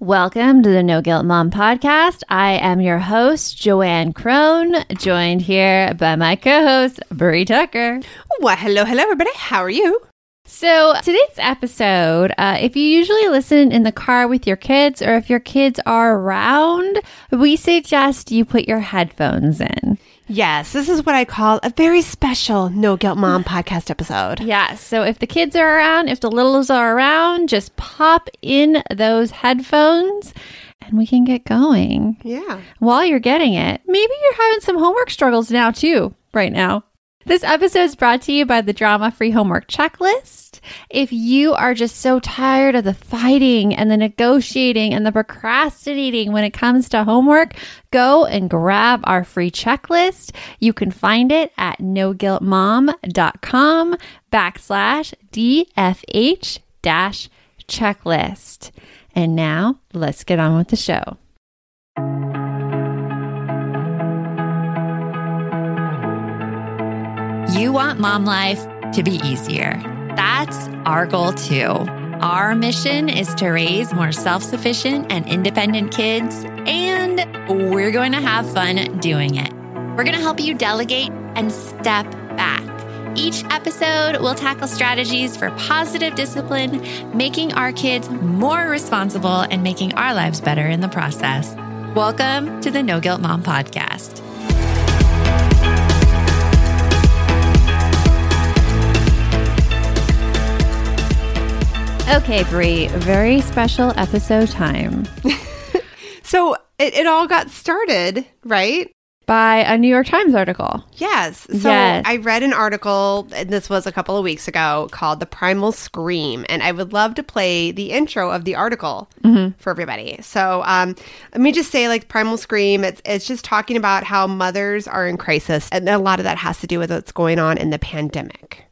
Welcome to the No Guilt Mom podcast. I am your host, Joanne Crone, joined here by my co host, Brie Tucker. Well, hello, hello, everybody. How are you? So, today's episode, uh, if you usually listen in the car with your kids or if your kids are around, we suggest you put your headphones in. Yes, this is what I call a very special No Guilt Mom podcast episode. Yes. So if the kids are around, if the littles are around, just pop in those headphones and we can get going. Yeah. While you're getting it, maybe you're having some homework struggles now too, right now. This episode is brought to you by the Drama Free Homework Checklist. If you are just so tired of the fighting and the negotiating and the procrastinating when it comes to homework, go and grab our free checklist. You can find it at noguiltmom.com backslash DFH dash checklist. And now let's get on with the show. You want mom life to be easier. That's our goal too. Our mission is to raise more self sufficient and independent kids, and we're going to have fun doing it. We're going to help you delegate and step back. Each episode we'll tackle strategies for positive discipline, making our kids more responsible and making our lives better in the process. Welcome to the No Guilt Mom Podcast. Okay, Brie, very special episode time. so it, it all got started, right? By a New York Times article. Yes. So yes. I read an article, and this was a couple of weeks ago, called The Primal Scream. And I would love to play the intro of the article mm-hmm. for everybody. So um, let me just say, like, Primal Scream, it's, it's just talking about how mothers are in crisis. And a lot of that has to do with what's going on in the pandemic.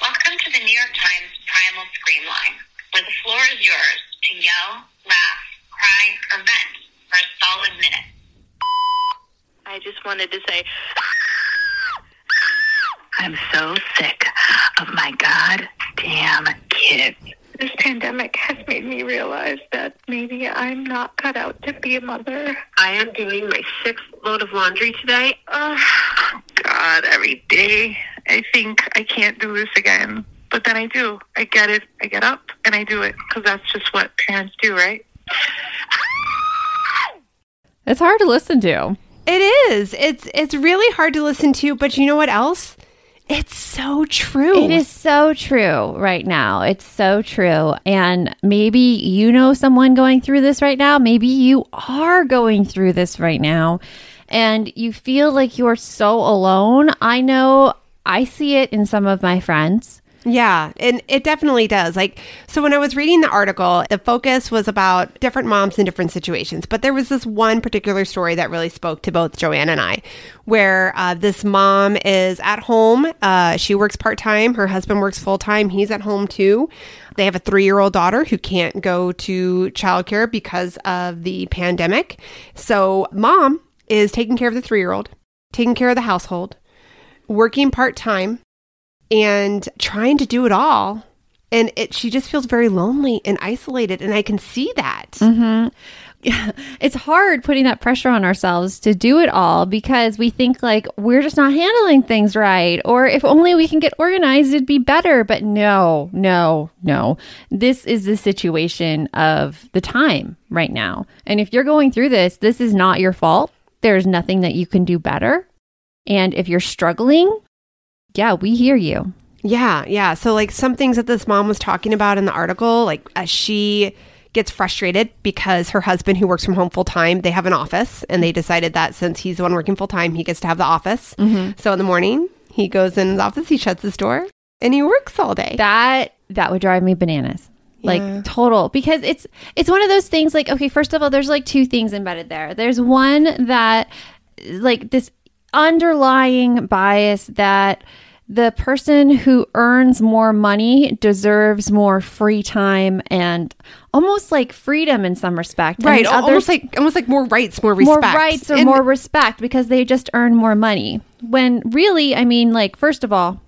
Welcome to the New York Times Primal Scream Line, where the floor is yours to yell, laugh, cry, or vent for a solid minute. I just wanted to say, I'm so sick of my goddamn kids. This pandemic has made me realize that maybe I'm not cut out to be a mother. I am doing my sixth load of laundry today. Oh, God, every day I think I can't do this again. But then I do. I get it. I get up and I do it because that's just what parents do, right? It's hard to listen to. It is. It's it's really hard to listen to, but you know what else? It's so true. It is so true right now. It's so true. And maybe you know someone going through this right now. Maybe you are going through this right now. and you feel like you're so alone. I know I see it in some of my friends. Yeah, and it definitely does. Like, so when I was reading the article, the focus was about different moms in different situations. But there was this one particular story that really spoke to both Joanne and I, where uh, this mom is at home. Uh, she works part time, her husband works full time, he's at home too. They have a three year old daughter who can't go to childcare because of the pandemic. So, mom is taking care of the three year old, taking care of the household, working part time and trying to do it all. And it, she just feels very lonely and isolated. And I can see that. Mm-hmm. It's hard putting that pressure on ourselves to do it all because we think like we're just not handling things right. Or if only we can get organized, it'd be better. But no, no, no. This is the situation of the time right now. And if you're going through this, this is not your fault. There's nothing that you can do better. And if you're struggling, yeah, we hear you. Yeah, yeah. So, like, some things that this mom was talking about in the article, like, uh, she gets frustrated because her husband, who works from home full time, they have an office, and they decided that since he's the one working full time, he gets to have the office. Mm-hmm. So, in the morning, he goes in his office, he shuts his door, and he works all day. That that would drive me bananas. Like Yeah. total because it's it's one of those things like okay first of all there's like two things embedded there. There's one that like this underlying bias that the person who earns more money deserves more free time and almost like freedom in some respect. Right, the al- almost like almost like more rights, more respect, more rights or And- more respect because they just earn more money. When really, I mean, like, first of all,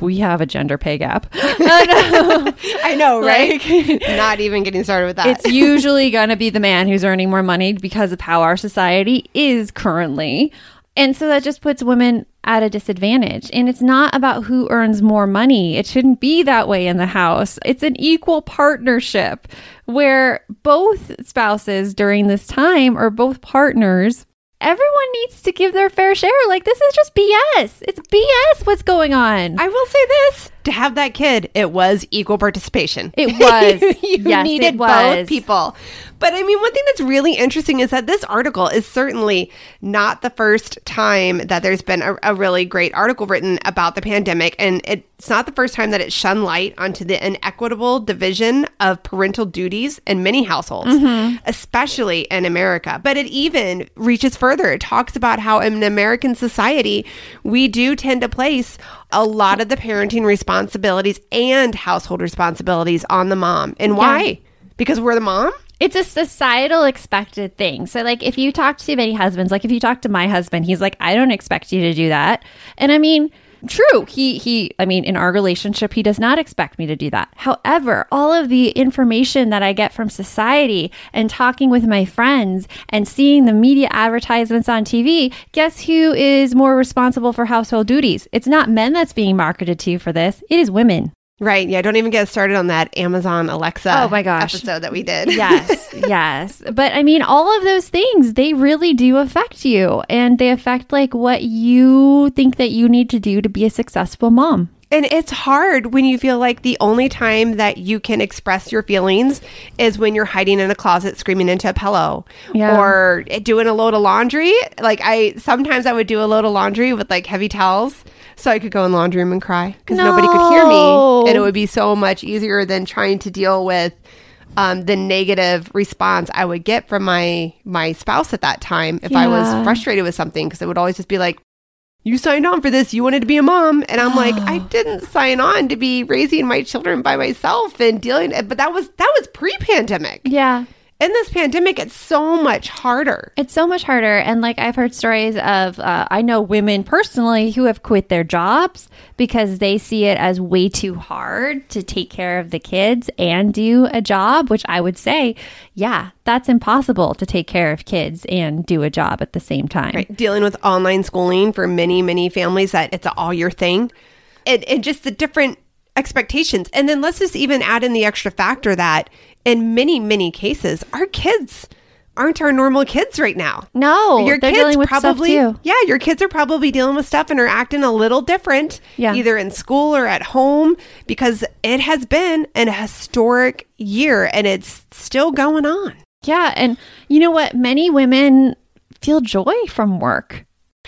we have a gender pay gap. I know, right? Like- Not even getting started with that. it's usually going to be the man who's earning more money because of how our society is currently. And so that just puts women at a disadvantage. And it's not about who earns more money. It shouldn't be that way in the house. It's an equal partnership where both spouses during this time or both partners. Everyone needs to give their fair share. Like, this is just BS. It's BS what's going on. I will say this: to have that kid, it was equal participation. It was. you Yes, needed both people. But I mean, one thing that's really interesting is that this article is certainly not the first time that there's been a, a really great article written about the pandemic, and it's not the first time that it shone light onto the inequitable division of parental duties in many households, Mm-hmm. especially in America. But it even reaches further. It talks about how in American society we do tend to place a lot of the parenting responsibilities and household responsibilities on the mom. And why? Because we're the mom? It's a societal expected thing. So, like, if you talk to many husbands, like if you talk to my husband, he's like, I don't expect you to do that. And I mean, true. He, he, I mean, in our relationship, he does not expect me to do that. However, all of the information that I get from society and talking with my friends and seeing the media advertisements on TV, guess who is more responsible for household duties? It's not men that's being marketed to for this, it is women. Right. Yeah. Don't even get started on that Amazon Alexa Oh my gosh. episode that we did. yes, yes. But I mean, all of those things, they really do affect you and they affect like what you think that you need to do to be a successful mom. And it's hard when you feel like the only time that you can express your feelings is when you're hiding in a closet screaming into a pillow Yeah. or doing a load of laundry. Like I sometimes I would do a load of laundry with like heavy towels so I could go in the laundry room and cry because nobody could hear me and it would be so much easier than trying to deal with um, the negative response I would get from my my spouse at that time if I was frustrated with something because it would always just be like you signed on for this. You wanted to be a mom. And I'm like, I didn't sign on to be raising my children by myself and dealing but that was that was pre-pandemic. Yeah. In this pandemic, it's so much harder. It's so much harder. And like I've heard stories of, uh, I know women personally who have quit their jobs because they see it as way too hard to take care of the kids and do a job, which I would say, yeah, that's impossible to take care of kids and do a job at the same time. Right. Dealing with online schooling for many, many families that it's all your thing. And, and just the different expectations. And then let's just even add in the extra factor that in many, many cases, our kids aren't our normal kids right now. No, your they're kids dealing with probably yeah your kids are probably dealing with stuff and are acting a little different Yeah. either in school or at home because it has been an historic year and it's still going on Yeah. And you know what? Many women feel joy from work.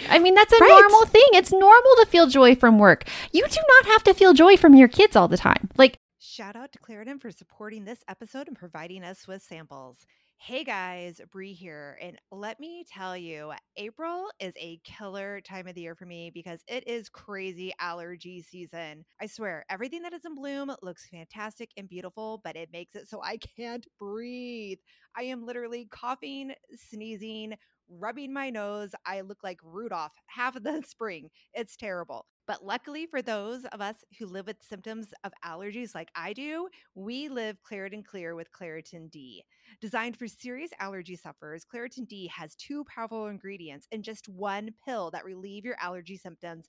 I mean, that's a Right. normal thing. It's normal to feel joy from work. You do not have to feel joy from your kids all the time. Like, Shout out to Claritin for supporting this episode and providing us with samples. Hey guys, Brie here, and let me tell you, April is a killer time of the year for me because it is crazy allergy season. I swear, everything that is in bloom looks fantastic and beautiful, but it makes it so I can't breathe. I am literally coughing, sneezing, rubbing my nose. I look like Rudolph half of the spring. It's terrible. But luckily for those of us who live with symptoms of allergies like I do, we live Claritin Clear with Claritin D. Designed for serious allergy sufferers, Claritin D has two powerful ingredients in just one pill that relieve your allergy symptoms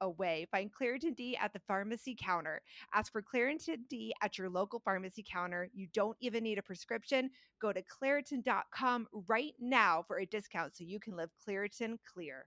away. Find Claritin D at the pharmacy counter. Ask for Claritin D at your local pharmacy counter. You don't even need a prescription. Go to Claritin.com right now for a discount so you can live Claritin Clear.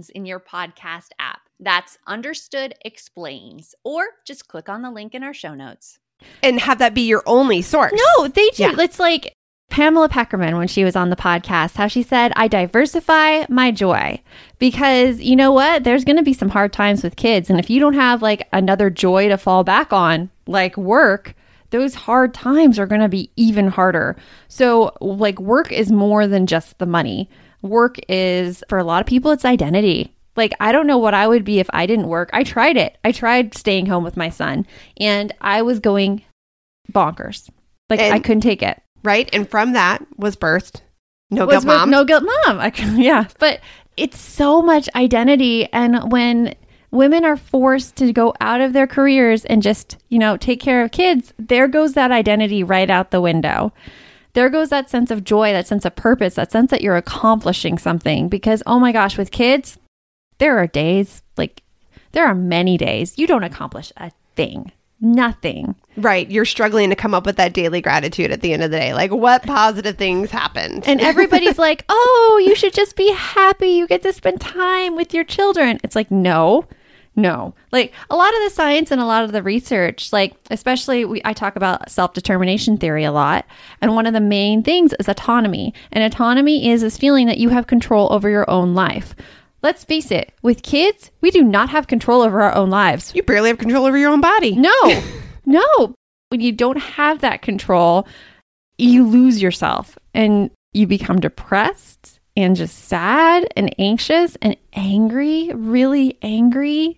in your podcast app. That's Understood Explains, or just click on the link in our show notes. And have that be your only source. No, they do. Yeah. It's like Pamela Peckerman when she was on the podcast, how she said, I diversify my joy. Because you know what? There's going to be some hard times with kids. And if you don't have like another joy to fall back on, like work, those hard times are going to be even harder. So, like, work is more than just the money. Work is, for a lot of people, it's identity. Like, I don't know what I would be if I didn't work. I tried it. I tried staying home with my son, and I was going bonkers. Like, I couldn't take it. Right? And from that was birthed No was Guilt Mom. No Guilt Mom. I, yeah, but it's so much identity, and when women are forced to go out of their careers and just you know take care of kids, there goes that identity right out the window. There goes that sense of joy, that sense of purpose, that sense that you're accomplishing something. Because oh my gosh, with kids, there are days like there are many days you don't accomplish a thing, nothing. Right. You're struggling to come up with that daily gratitude at the end of the day. Like, what positive things happened? And everybody's like, oh, you should just be happy. You get to spend time with your children. It's like, no, no. Like a lot of the science and a lot of the research, like especially we, I talk about self determination theory a lot. And one of the main things is autonomy. And autonomy is this feeling that you have control over your own life. Let's face it, with kids, we do not have control over our own lives. you barely have control over your own body. No, no. When you don't have that control, you lose yourself and you become depressed and just sad and anxious and angry, really angry.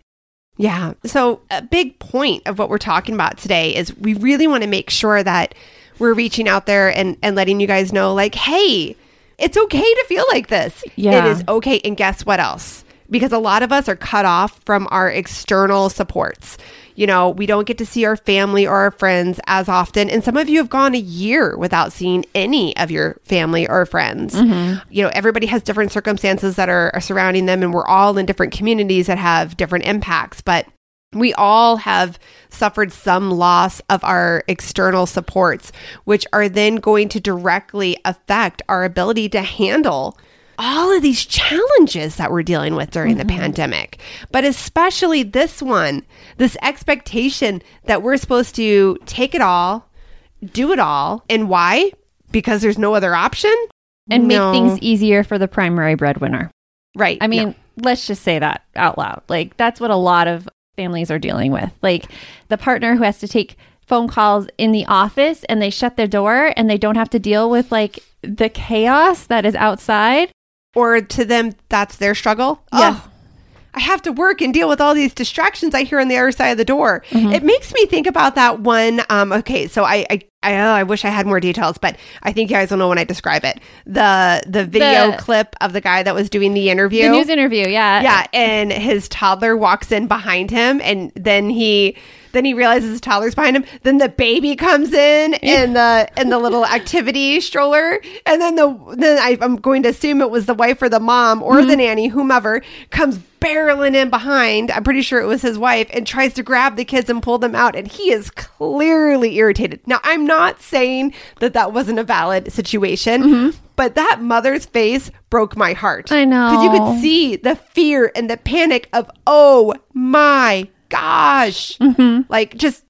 Yeah. So, a big point of what we're talking about today is we really want to make sure that we're reaching out there and, and letting you guys know, like, hey, it's okay to feel like this. Yeah. It is okay. And guess what else? because a lot of us are cut off from our external supports. You know, we don't get to see our family or our friends as often. And some of you have gone a year without seeing any of your family or friends. Mm-hmm. You know, everybody has different circumstances that are, are surrounding them, and we're all in different communities that have different impacts. But we all have suffered some loss of our external supports, which are then going to directly affect our ability to handle all of these challenges that we're dealing with during the mm-hmm. pandemic. But especially this one, this expectation that we're supposed to take it all, do it all. And why? Because there's no other option? And No. make things easier for the primary breadwinner. Right. I mean, let's just say that out loud. Like, that's what a lot of families are dealing with. Like, the partner who has to take phone calls in the office and they shut their door and they don't have to deal with like the chaos that is outside. Or to them that's their struggle. Yes. Oh, I have to work and deal with all these distractions I hear on the other side of the door. Mm-hmm. It makes me think about that one. Um, okay, so I, I, I, oh, I wish I had more details, but I think you guys will know when I describe it. The the video The- clip of the guy that was doing the interview. The news interview, yeah. yeah, and his toddler walks in behind him, and then he then he realizes his toddler's behind him. Then the baby comes in in the in the little activity stroller, and then the then I, I'm going to assume it was the wife or the mom or the mm-hmm. nanny, whomever, comes barreling in behind. I'm pretty sure it was his wife, and tries to grab the kids and pull them out, and he is clearly irritated. Now, I'm not saying that that wasn't a valid situation. Mm-hmm. But that mother's face broke my heart. I know. Because you could see the fear and the panic of, oh my gosh. Like, just,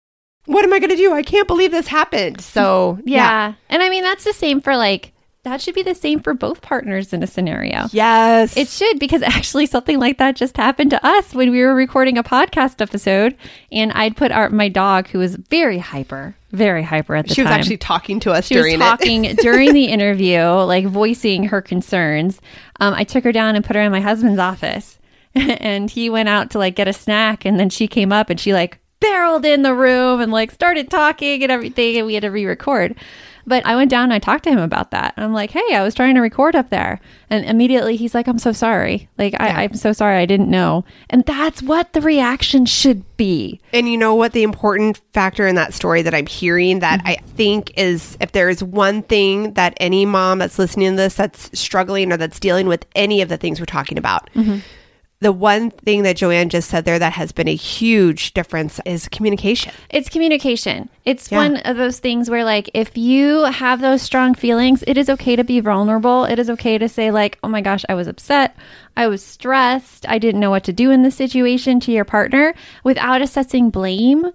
what am I going to do? I can't believe this happened. So, yeah. And I mean, that's the same for like, that should be the same for both partners in a scenario. Yes. It should because actually something like that just happened to us when we were recording a podcast episode, and I'd put our my dog who was very hyper, very hyper at the she was time. actually talking to us she was during it. talking during the interview, like voicing her concerns. Um, I took her down and put her in my husband's office, and he went out to like get a snack, and then she came up and she like barreled in the room and like started talking and everything, and we had to re-record. But I went down and I talked to him about that. I'm like, hey, I was trying to record up there. And immediately he's like, I'm so sorry. Like, I, I'm so sorry. I didn't know. And that's what the reaction should be. And you know what? The important factor in that story that I'm hearing that mm-hmm. I think is if there is one thing that any mom that's listening to this that's struggling or that's dealing with any of the things we're talking about, mm-hmm. The one thing that Joanne just said there that has been a huge difference is communication. It's communication. It's Yeah. one of those things where, like, if you have those strong feelings, it is okay to be vulnerable. It is okay to say, like, oh my gosh, I was upset. I was stressed. I didn't know what to do in this situation to your partner without assessing blame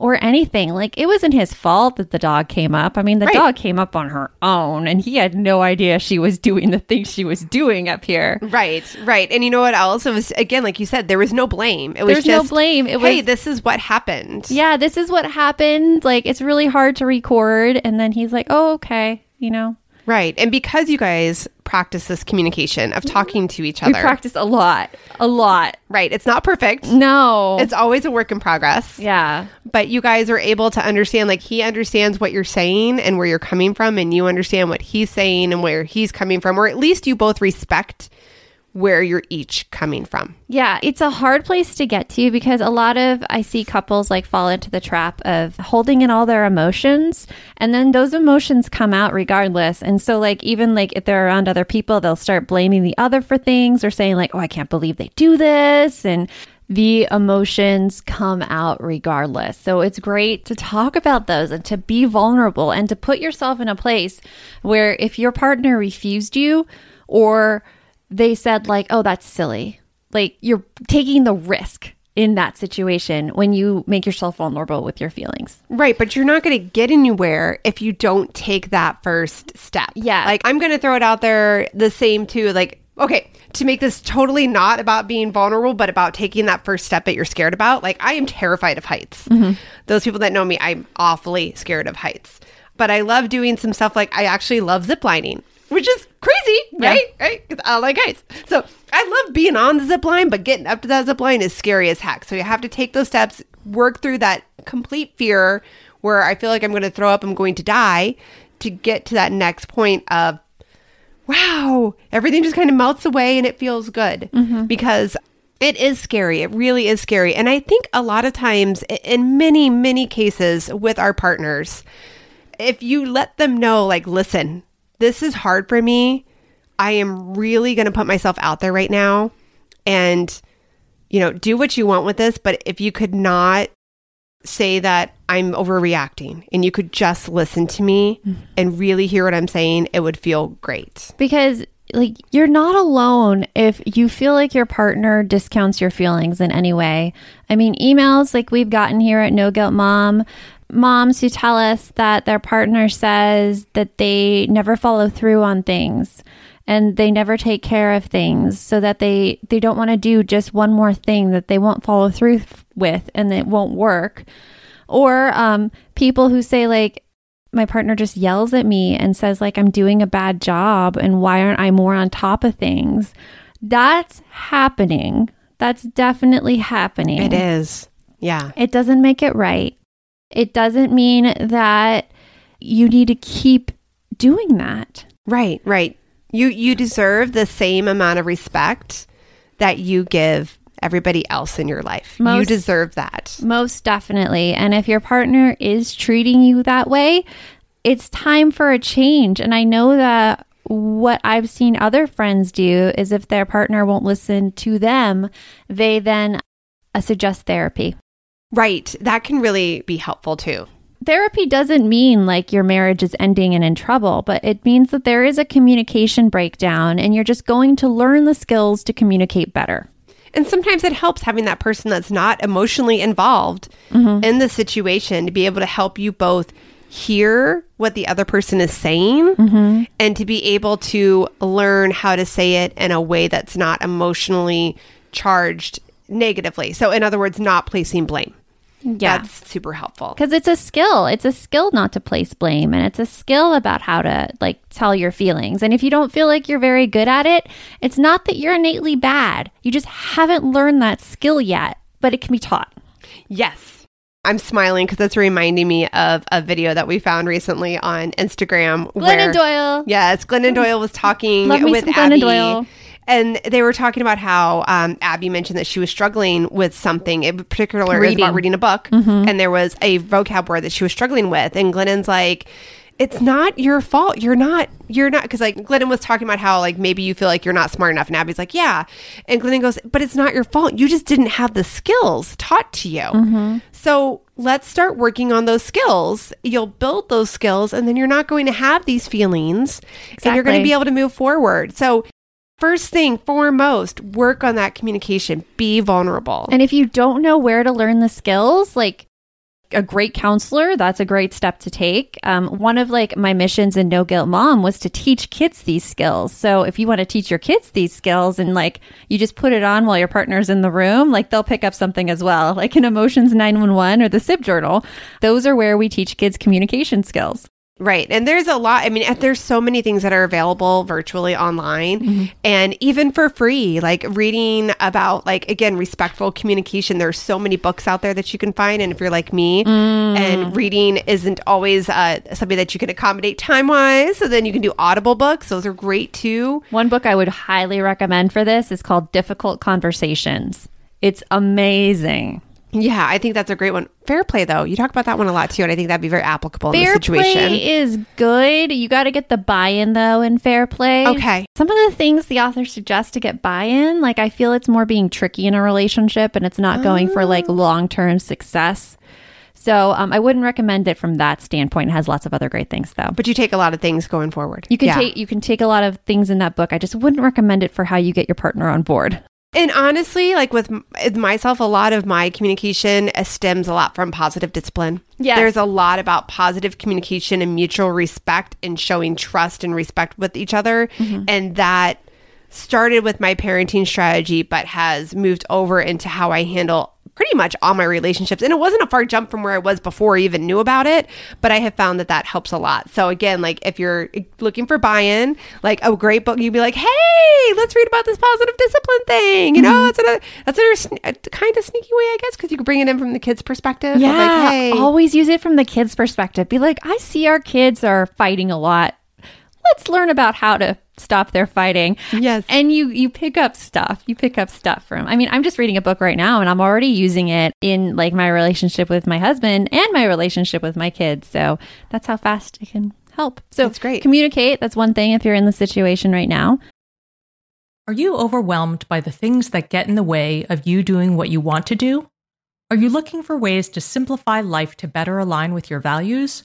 or anything. Like, it wasn't his fault that the dog came up. I mean, the Right. dog came up on her own and he had no idea she was doing the things she was doing up here. Right, right. And you know what else? It was again, like you said, there was no blame. It was There's no blame. It hey, was- this is what happened. Yeah, this is what happened. Like, it's really hard to record. And then he's like, oh, okay, you know. Right. And because you guys practice this communication of mm-hmm. talking to each We other. practice a lot, a lot. right. It's not perfect. No, It's always a work in progress. yeah, But you guys are able to understand like he understands what you're saying and where you're coming from and you understand what he's saying and where he's coming from or at least you both respect where you're each coming from. yeah. It's a hard place to get to because a lot of I see couples like fall into the trap of holding in all their emotions, and then those emotions come out regardless. And so, like, even like if they're around other people, they'll start blaming the other for things or saying like, "Oh, I can't believe they do this," and the emotions come out regardless. So it's great to talk about those and to be vulnerable and to put yourself in a place where if your partner refused you or they said like, "Oh, that's silly." Like you're taking the risk in that situation when you make yourself vulnerable with your feelings. Right, but you're not going to get anywhere if you don't take that first step. Yeah. Like I'm going to throw it out there the same too like okay, to make this totally not about being vulnerable but about taking that first step that you're scared about. Like I am terrified of heights. Mm-hmm. Those people that know me, I'm awfully scared of heights. But I love doing some stuff like I actually love ziplining, which is crazy, Yeah. right? Because I like heights. So I love being on the zip line, but getting up to that zip line is scary as heck. So you have to take those steps, work through that complete fear where I feel like I'm going to throw up, I'm going to die to get to that next point of, wow, everything just kind of melts away and it feels good. Mm-hmm. Because It is scary. It really is scary. And I think a lot of times, in many, many cases with our partners, if you let them know, like, listen, this is hard for me. I am really going to put myself out there right now and, you know, do what you want with this. But if you could not say that I'm overreacting and you could just listen to me mm-hmm. and really hear what I'm saying, it would feel great. because like you're not alone if you feel like your partner discounts your feelings in any way. I mean, emails like we've gotten here at No Guilt Mom, moms who tell us that their partner says that they never follow through on things and they never take care of things so that they they don't want to do just one more thing that they won't follow through with and it won't work or um, people who say like my partner just yells at me and says like I'm doing a bad job and why aren't I more on top of things? That's happening. That's definitely happening. It is. Yeah. It doesn't make it right. It doesn't mean that you need to keep doing that. Right, right. You you deserve the same amount of respect that you give everybody else in your life. you deserve that. Most definitely. And if your partner is treating you that way, it's time for a change. And I know that what I've seen other friends do is if their partner won't listen to them, they then uh, suggest therapy. Right. That can really be helpful too. Therapy doesn't mean like your marriage is ending and in trouble, but it means that there is a communication breakdown and you're just going to learn the skills to communicate better. And sometimes it helps having that person that's not emotionally involved mm-hmm. in the situation to be able to help you both hear what the other person is saying mm-hmm. and to be able to learn how to say it in a way that's not emotionally charged negatively. So, in other words, not placing blame. Yeah. That's super helpful. Because it's a skill. It's a skill not to place blame, and it's a skill about how to like tell your feelings. And if you don't feel like you're very good at it, it's not that you're innately bad. You just haven't learned that skill yet, but it can be taught. Yes. I'm smiling because that's reminding me of a video that we found recently on Instagram. Glennon Doyle. Yes, Glennon Doyle was talking with Abby. Doyle. And they were talking about how um, Abby mentioned that she was struggling with something, in particular, was about Reading. Mm-hmm. a book. And there was a vocab word that she was struggling with. And Glennon's like, it's not your fault. You're not, you're not, because like Glennon was talking about how like maybe you feel like you're not smart enough. And Abby's like, yeah. And Glennon goes, but it's not your fault. You just didn't have the skills taught to you. Mm-hmm. So let's start working on those skills. You'll build those skills and then you're not going to have these feelings and you're going to be able to move forward. So, first thing, foremost, work on that communication. Be vulnerable. And if you don't know where to learn the skills, like a great counselor, that's a great step to take. Um, one of like my missions in No Guilt Mom was to teach kids these skills. So if you want to teach your kids these skills and like you just put it on while your partner's in the room, like they'll pick up something as well. Like in Emotions 911 or the SIB Journal, those are where we teach kids communication skills. Right. And there's a lot. I mean, there's so many things that are available virtually online Mm-hmm. and even for free, like reading about, like, again, respectful communication. There's so many books out there that you can find. And if you're like me Mm. and reading isn't always uh, something that you can accommodate time wise, so then you can do audible books. Those are great too. One book I would highly recommend for this is called Difficult Conversations. It's amazing. Yeah, I think that's a great one. Fair play, though. You talk about that one a lot too. And I think that'd be very applicable in Fair this situation. play is good. You got to get the buy-in though in fair play. Okay. Some of the things the author suggests to get buy-in, like I feel it's more being tricky in a relationship and it's not going for like Oh. long-term success. So um, I wouldn't recommend it from that standpoint. It has lots of other great things though. but you take a lot of things going forward. You can Yeah. take you can take a lot of things in that book. I just wouldn't recommend it for how you get your partner on board. And honestly, like with myself, a lot of my communication stems a lot from positive discipline. Yeah, There's a lot about positive communication and mutual respect and showing trust and respect with each other. Mm-hmm. And that started with my parenting strategy, but has moved over into how I handle pretty much all my relationships. And it wasn't a far jump from where I was before I even knew about it, but I have found that that helps a lot. So again, like if you're looking for buy-in, like a great book, you'd be like, "Hey, let's read about this positive discipline thing." You know, mm-hmm. that's a that's a, sn- a kind of sneaky way, I guess, because you can bring it in from the kids' perspective. of like, hey, always use it from the kids' perspective. Be like, I see our kids are fighting a lot. Let's learn about how to stop their fighting. Yes. And you you pick up stuff. You pick up stuff from. I mean, I'm just reading a book right now and I'm already using it in like my relationship with my husband and my relationship with my kids. So that's how fast it can help. So it's great. Communicate. That's one thing if you're in the situation right now. Are you overwhelmed by the things that get in the way of you doing what you want to do? Are you looking for ways to simplify life to better align with your values?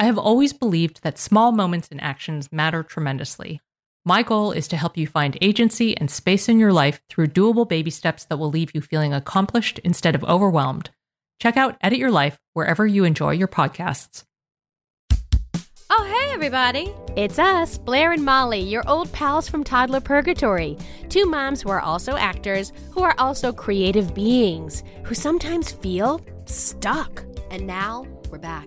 I have always believed that small moments and actions matter tremendously. My goal is to help you find agency and space in your life through doable baby steps that will leave you feeling accomplished instead of overwhelmed. Check out Edit Your Life wherever you enjoy your podcasts. Oh, hey, everybody. It's us, Blair and Molly, your old pals from Toddler Purgatory. Two moms who are also actors, who are also creative beings, who sometimes feel stuck. And now we're back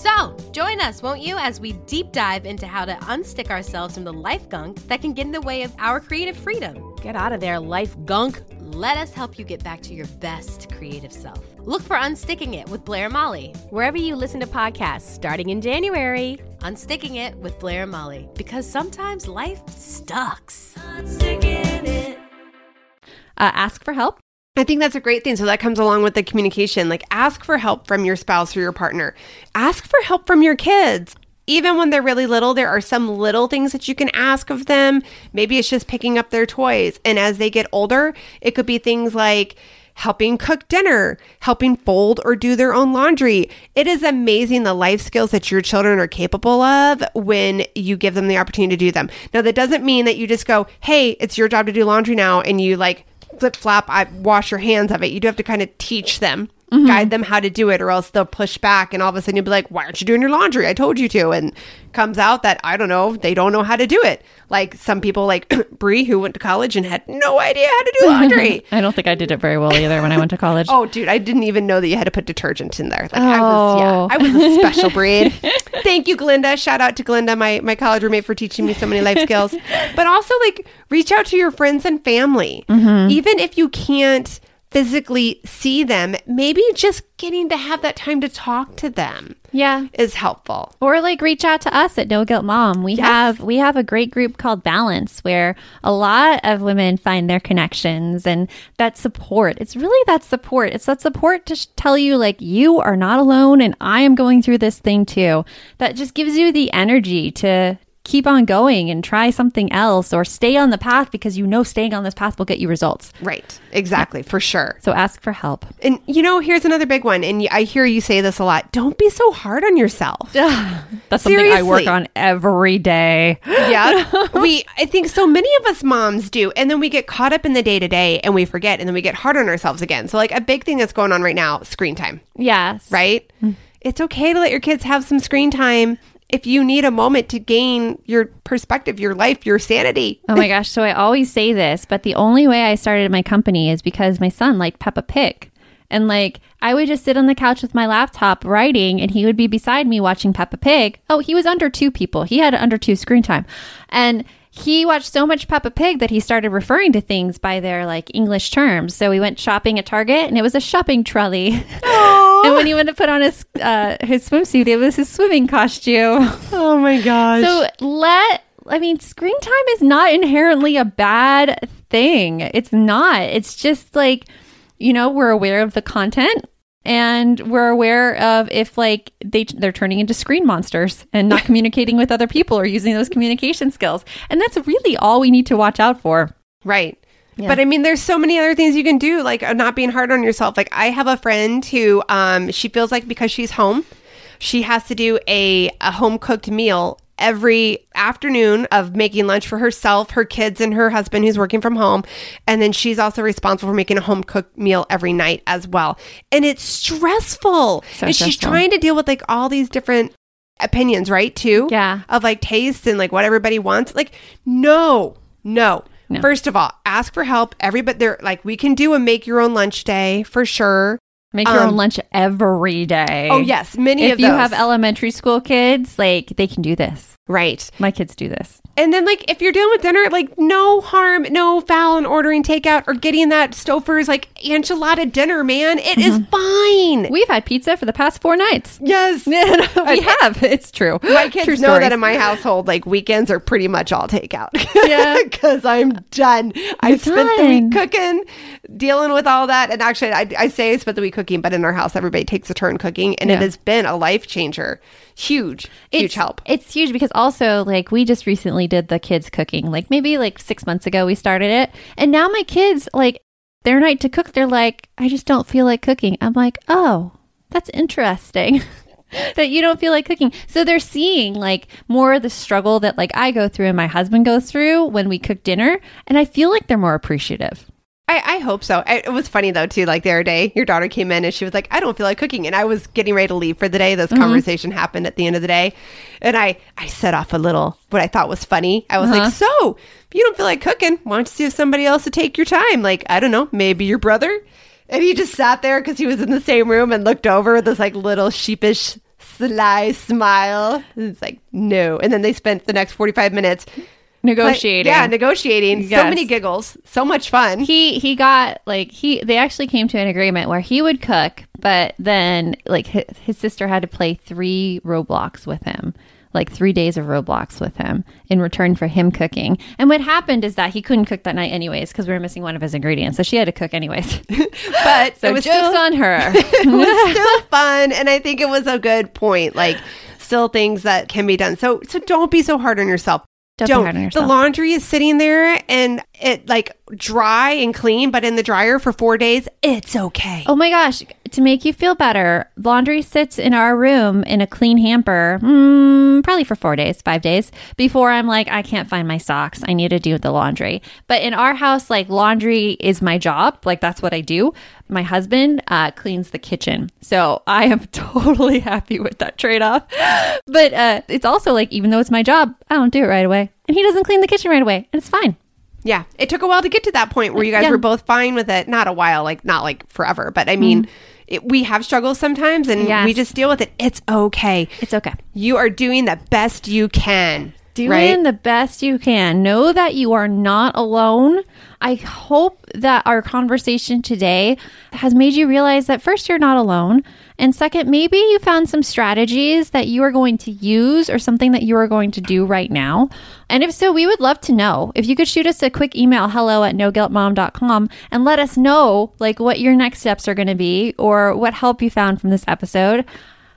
So, join us, won't you, as we deep dive into how to unstick ourselves from the life gunk that can get in the way of our creative freedom. Get out of there, life gunk. Let us help you get back to your best creative self. Look for Unsticking It with Blair and Molly, wherever you listen to podcasts starting in January. Unsticking It with Blair and Molly, because sometimes life sucks. Uh, ask for help. I think that's a great thing. So that comes along with the communication. Like ask for help from your spouse or your partner. Ask for help from your kids. Even when they're really little, there are some little things that you can ask of them. Maybe it's just picking up their toys. And as they get older, it could be things like helping cook dinner, helping fold or do their own laundry. It is amazing the life skills that your children are capable of when you give them the opportunity to do them. Now, that doesn't mean that you just go, hey, it's your job to do laundry now, and you like flip flop, I wash your hands of it. You do have to kind of teach them, Mm-hmm. guide them how to do it, or else they'll push back. And all of a sudden you'll be like, why aren't you doing your laundry? I told you to. And comes out that, I don't know, they don't know how to do it. Like some people like Brie, who went to college and had no idea how to do laundry. I don't think I did it very well either when I went to college. Oh, dude, I didn't even know that you had to put detergent in there. Like I was, yeah, oh. I was a special breed. Thank you, Glinda. Shout out to Glinda, my my college roommate, for teaching me so many life skills. But also, like, reach out to your friends and family, mm-hmm. even if you can't physically see them. Maybe just getting to have that time to talk to them yeah. is helpful. Or like reach out to us at No Guilt Mom. We Yes. have we have a great group called Balance where a lot of women find their connections and that support. It's really that support. It's that support to sh- tell you like you are not alone and I am going through this thing too. That just gives you the energy to keep on going and try something else or stay on the path because you know staying on this path will get you results. Right. Exactly. For sure. So ask for help. And you know, here's another big one. And I hear you say this a lot. Don't be so hard on yourself. That's something I work on every day. yeah. We I think so many of us moms do. And then we get caught up in the day to day and we forget and then we get hard on ourselves again. So like a big thing that's going on right now, screen time, Yes. right? Mm. It's okay to let your kids have some screen time if you need a moment to gain your perspective, your life, your sanity. Oh my gosh. So I always say this, but the only way I started my company is because my son liked Peppa Pig. And like, I would just sit on the couch with my laptop writing, and he would be beside me watching Peppa Pig. Oh, he was under two people. He had under two screen time. And he watched so much Peppa Pig that he started referring to things by their like English terms. So we went shopping at Target, and it was a shopping trolley. and when he went to put on his uh, his swimsuit, it was his swimming costume. Oh my gosh. So let I mean, screen time is not inherently a bad thing. It's not. It's just like, you know, we're aware of the content and we're aware of if like they they're turning into screen monsters and not communicating with other people or using those communication skills. And that's really all we need to watch out for. right. But I mean, there's so many other things you can do, like uh, not being hard on yourself. Like I have a friend who, um, she feels like because she's home, she has to do a, a home cooked meal every afternoon of making lunch for herself, her kids, and her husband who's working from home. And then she's also responsible for making a home cooked meal every night as well. And it's stressful. So and she's trying to deal with like all these different opinions, right? Too. Yeah. Of like taste and like what everybody wants. Like, no, no. No. First of all, ask for help. Everybody, they're like, we can do a make your own lunch day for sure. Make your Um, own lunch every day. Oh yes, many If of you have elementary school kids, like they can do this. right. My kids do this. And then like if you're dealing with dinner, like no harm, no foul in ordering takeout or getting that Stouffer's like enchilada dinner, man. It is Mm-hmm. fine. We've had pizza for the past four nights. yes. we have. It's true. My kids True know stories. that in my household, like weekends are pretty much all takeout. Yeah. because I'm done. I spent the week cooking, dealing with all that, and actually, I, I say I spent the week cooking, but in our house, everybody takes a turn cooking, and it has been a life changer. Huge, huge it's, help. It's huge because also like we just recently did the kids cooking. Like maybe like six months ago we started it. And now my kids like their night to cook, they're like, I just don't feel like cooking. I'm like, oh, that's interesting. that you don't feel like cooking. So they're seeing like more of the struggle that like I go through and my husband goes through when we cook dinner. And I feel like they're more appreciative. I, I hope so. I, it was funny though too. Like the other day, your daughter came in and she was like, "I don't feel like cooking," and I was getting ready to leave for the day. This Mm-hmm. conversation happened at the end of the day, and I I set off a little what I thought was funny. I was Uh-huh. like, "So if you don't feel like cooking, why don't you see if somebody else to take your time? Like I don't know, maybe your brother." And he just sat there because he was in the same room and looked over with this like little sheepish sly smile. And it's like no. And then they spent the next forty five minutes Negotiating. yeah, negotiating. So many giggles, so much fun. he he got like he they actually came to an agreement where he would cook but then like his, his sister had to play three roblox with him like three days of roblox with him in return for him cooking. And what happened is that he couldn't cook that night anyways because we were missing one of his ingredients so she had to cook anyways. But so it was jokes still on her. It was still fun and i think it was a good point like still things that can be done. So so don't be so hard on yourself Don't on the laundry is sitting there and it like dry and clean but in the dryer for four days it's okay Oh my gosh, to make you feel better, laundry sits in our room in a clean hamper, mm, probably for four days, five days, before I'm like, I can't find my socks. I need to do the laundry. But in our house, like laundry is my job. Like that's what I do. My husband uh, cleans the kitchen. So I am totally happy with that trade off. But uh, it's also like, even though it's my job, I don't do it right away. And he doesn't clean the kitchen right away. And it's fine. yeah it took a while to get to that point where you guys Yeah. were both fine with it not a while like not like forever but i mean it, we have struggles sometimes and Yes. we just deal with it it's okay It's okay. you are doing the best you can doing right? the best you can. Know that you are not alone. I hope that our conversation today has made you realize that first, you're not alone. And second, maybe you found some strategies that you are going to use or something that you are going to do right now. And if so, we would love to know. If you could shoot us a quick email, hello at noguiltmom.com, and let us know like what your next steps are going to be or what help you found from this episode.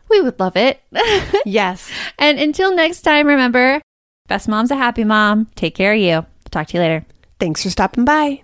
We would love it. yes And until next time, remember, best mom's a happy mom. Take care of you. Talk to you later. thanks for stopping by